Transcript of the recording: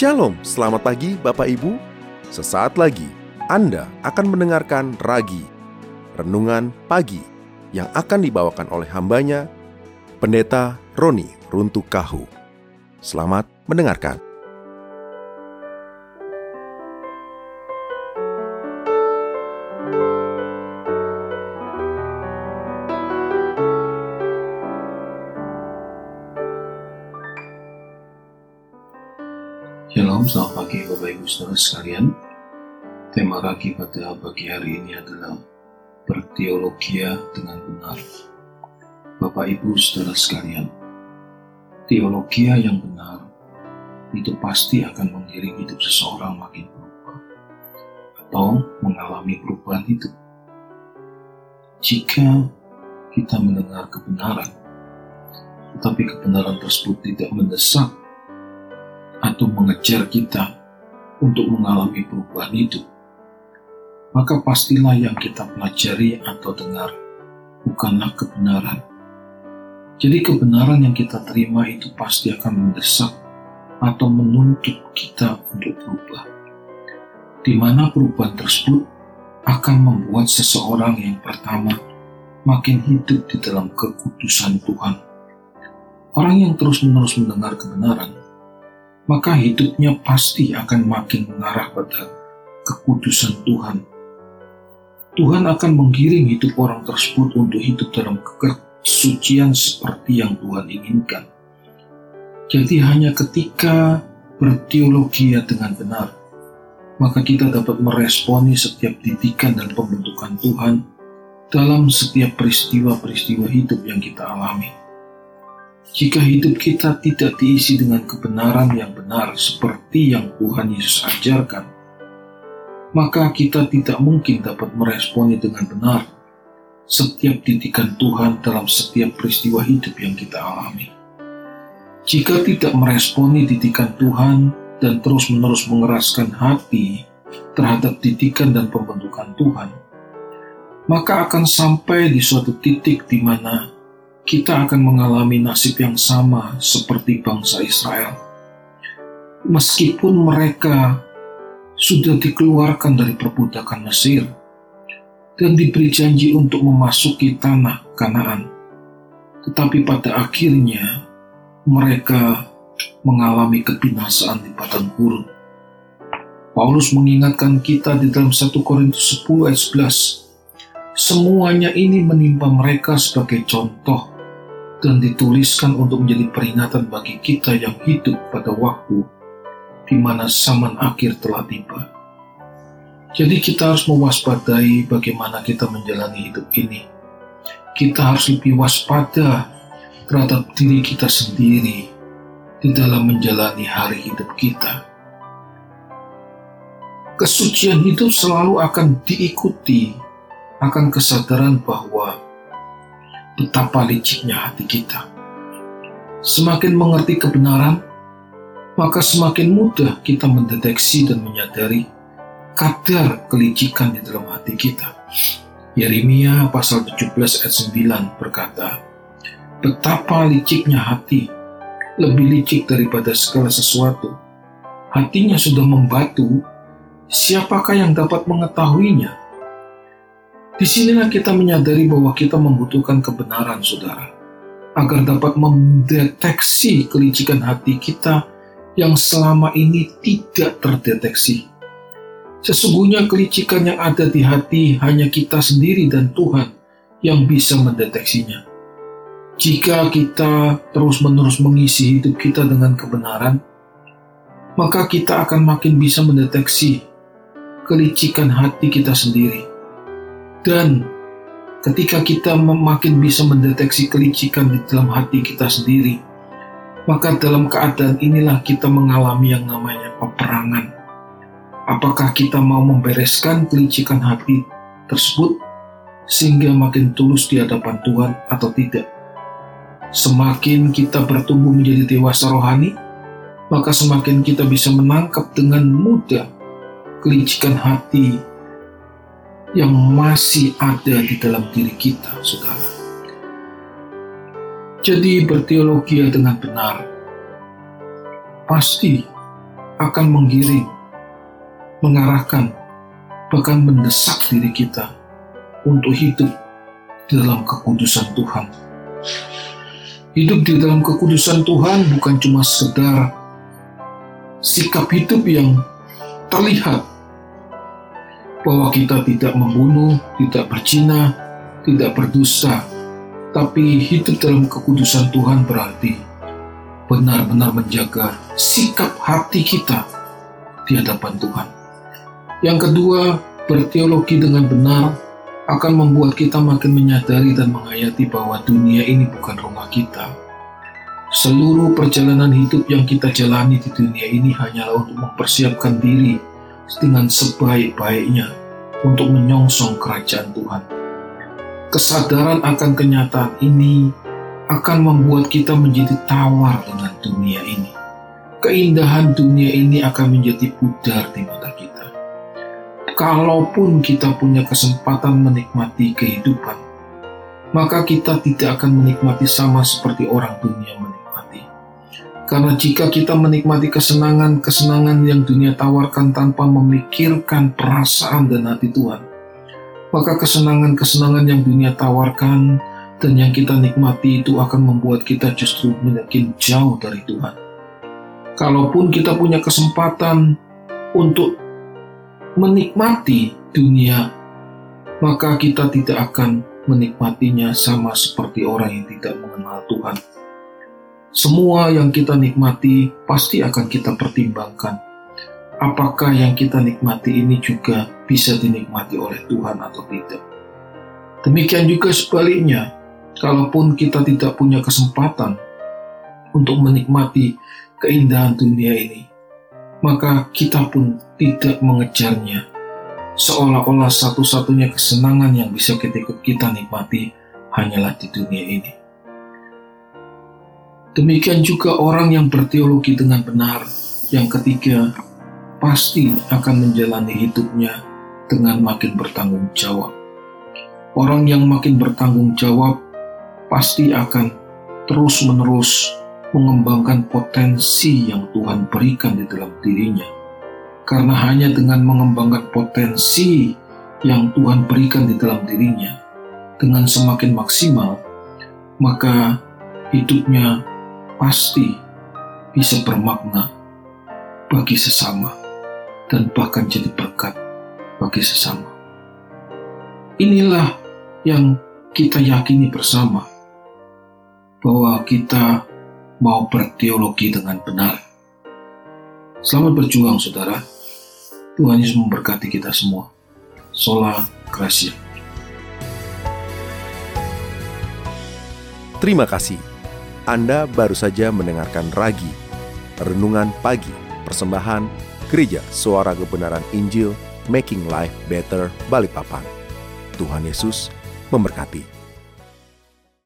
Shalom, selamat pagi Bapak Ibu. Sesaat lagi Anda akan mendengarkan Ragi, Renungan Pagi yang akan dibawakan oleh hambanya, Pendeta Roni Runtuk Kahu. Selamat mendengarkan. Shalom, selamat pagi Bapak Ibu Saudara sekalian. Tema ragi pada pagi hari ini adalah berteologia dengan benar. Bapak Ibu Saudara sekalian, teologia yang benar itu pasti akan mengiring hidup seseorang makin berubah atau mengalami perubahan hidup. Jika kita mendengar kebenaran, tetapi kebenaran tersebut tidak mendesak atau mengejar kita untuk mengalami perubahan hidup, maka pastilah yang kita pelajari atau dengar bukanlah kebenaran. Jadi kebenaran yang kita terima itu pasti akan mendesak atau menuntut kita untuk berubah. Di mana perubahan tersebut akan membuat seseorang yang pertama makin hidup di dalam kekudusan Tuhan. Orang yang terus-menerus mendengar kebenaran maka hidupnya pasti akan makin mengarah pada kekudusan Tuhan. Tuhan akan menggiring hidup orang tersebut untuk hidup dalam kesucian seperti yang Tuhan inginkan. Jadi hanya ketika berteologi dengan benar, maka kita dapat meresponi setiap didikan dan pembentukan Tuhan dalam setiap peristiwa-peristiwa hidup yang kita alami. Jika hidup kita tidak diisi dengan kebenaran yang benar seperti yang Tuhan Yesus ajarkan, maka kita tidak mungkin dapat meresponi dengan benar setiap didikan Tuhan dalam setiap peristiwa hidup yang kita alami. Jika tidak meresponi didikan Tuhan dan terus-menerus mengeraskan hati terhadap didikan dan pembentukan Tuhan, maka akan sampai di suatu titik di mana kita akan mengalami nasib yang sama seperti bangsa Israel. Meskipun mereka sudah dikeluarkan dari perbudakan Mesir dan diberi janji untuk memasuki tanah Kanaan, tetapi pada akhirnya mereka mengalami kebinasaan di padang gurun. Paulus mengingatkan kita di dalam 1 Korintus 10 ayat 11 Semuanya ini menimpa mereka sebagai contoh dan dituliskan untuk menjadi peringatan bagi kita yang hidup pada waktu di mana zaman akhir telah tiba. Jadi kita harus mewaspadai bagaimana kita menjalani hidup ini. Kita harus lebih waspada terhadap diri kita sendiri di dalam menjalani hari hidup kita. Kesucian hidup selalu akan diikuti akan kesadaran bahwa betapa liciknya hati kita. Semakin mengerti kebenaran, maka semakin mudah kita mendeteksi dan menyadari kadar kelicikan di dalam hati kita. Yeremia pasal 17 ayat 9 berkata, Betapa liciknya hati, lebih licik daripada segala sesuatu. Hatinya sudah membatu, siapakah yang dapat mengetahuinya? Di sinilah kita menyadari bahwa kita membutuhkan kebenaran, saudara, agar dapat mendeteksi kelicikan hati kita yang selama ini tidak terdeteksi. Sesungguhnya kelicikan yang ada di hati hanya kita sendiri dan Tuhan yang bisa mendeteksinya. Jika kita terus-menerus mengisi hidup kita dengan kebenaran, maka kita akan makin bisa mendeteksi kelicikan hati kita sendiri dan ketika kita makin bisa mendeteksi kelicikan di dalam hati kita sendiri, maka dalam keadaan inilah kita mengalami yang namanya peperangan. Apakah kita mau membereskan kelicikan hati tersebut sehingga makin tulus di hadapan Tuhan atau tidak? Semakin kita bertumbuh menjadi dewasa rohani, maka semakin kita bisa menangkap dengan mudah kelicikan hati yang masih ada di dalam diri kita, saudara. Jadi berteologi dengan benar pasti akan menggiring, mengarahkan, bahkan mendesak diri kita untuk hidup di dalam kekudusan Tuhan. Hidup di dalam kekudusan Tuhan bukan cuma sekedar sikap hidup yang terlihat bahwa kita tidak membunuh, tidak berzina, tidak berdusta, tapi hidup dalam kekudusan Tuhan berarti benar-benar menjaga sikap hati kita di hadapan Tuhan. Yang kedua, berteologi dengan benar akan membuat kita makin menyadari dan menghayati bahwa dunia ini bukan rumah kita. Seluruh perjalanan hidup yang kita jalani di dunia ini hanyalah untuk mempersiapkan diri dengan sebaik-baiknya untuk menyongsong kerajaan Tuhan. Kesadaran akan kenyataan ini akan membuat kita menjadi tawar dengan dunia ini. Keindahan dunia ini akan menjadi pudar di mata kita. Kalaupun kita punya kesempatan menikmati kehidupan, maka kita tidak akan menikmati sama seperti orang dunia menikmati karena jika kita menikmati kesenangan-kesenangan yang dunia tawarkan tanpa memikirkan perasaan dan hati Tuhan, maka kesenangan-kesenangan yang dunia tawarkan dan yang kita nikmati itu akan membuat kita justru makin jauh dari Tuhan. Kalaupun kita punya kesempatan untuk menikmati dunia, maka kita tidak akan menikmatinya sama seperti orang yang tidak mengenal Tuhan semua yang kita nikmati pasti akan kita pertimbangkan. Apakah yang kita nikmati ini juga bisa dinikmati oleh Tuhan atau tidak? Demikian juga sebaliknya, kalaupun kita tidak punya kesempatan untuk menikmati keindahan dunia ini, maka kita pun tidak mengejarnya. Seolah-olah satu-satunya kesenangan yang bisa kita, nikmati hanyalah di dunia ini. Demikian juga orang yang berteologi dengan benar. Yang ketiga, pasti akan menjalani hidupnya dengan makin bertanggung jawab. Orang yang makin bertanggung jawab pasti akan terus-menerus mengembangkan potensi yang Tuhan berikan di dalam dirinya. Karena hanya dengan mengembangkan potensi yang Tuhan berikan di dalam dirinya dengan semakin maksimal, maka hidupnya pasti bisa bermakna bagi sesama dan bahkan jadi berkat bagi sesama. Inilah yang kita yakini bersama bahwa kita mau berteologi dengan benar. Selamat berjuang saudara. Tuhan Yesus memberkati kita semua. Sola Gracia. Terima kasih anda baru saja mendengarkan Ragi, Renungan Pagi, Persembahan, Gereja Suara Kebenaran Injil, Making Life Better, Balikpapan. Tuhan Yesus memberkati.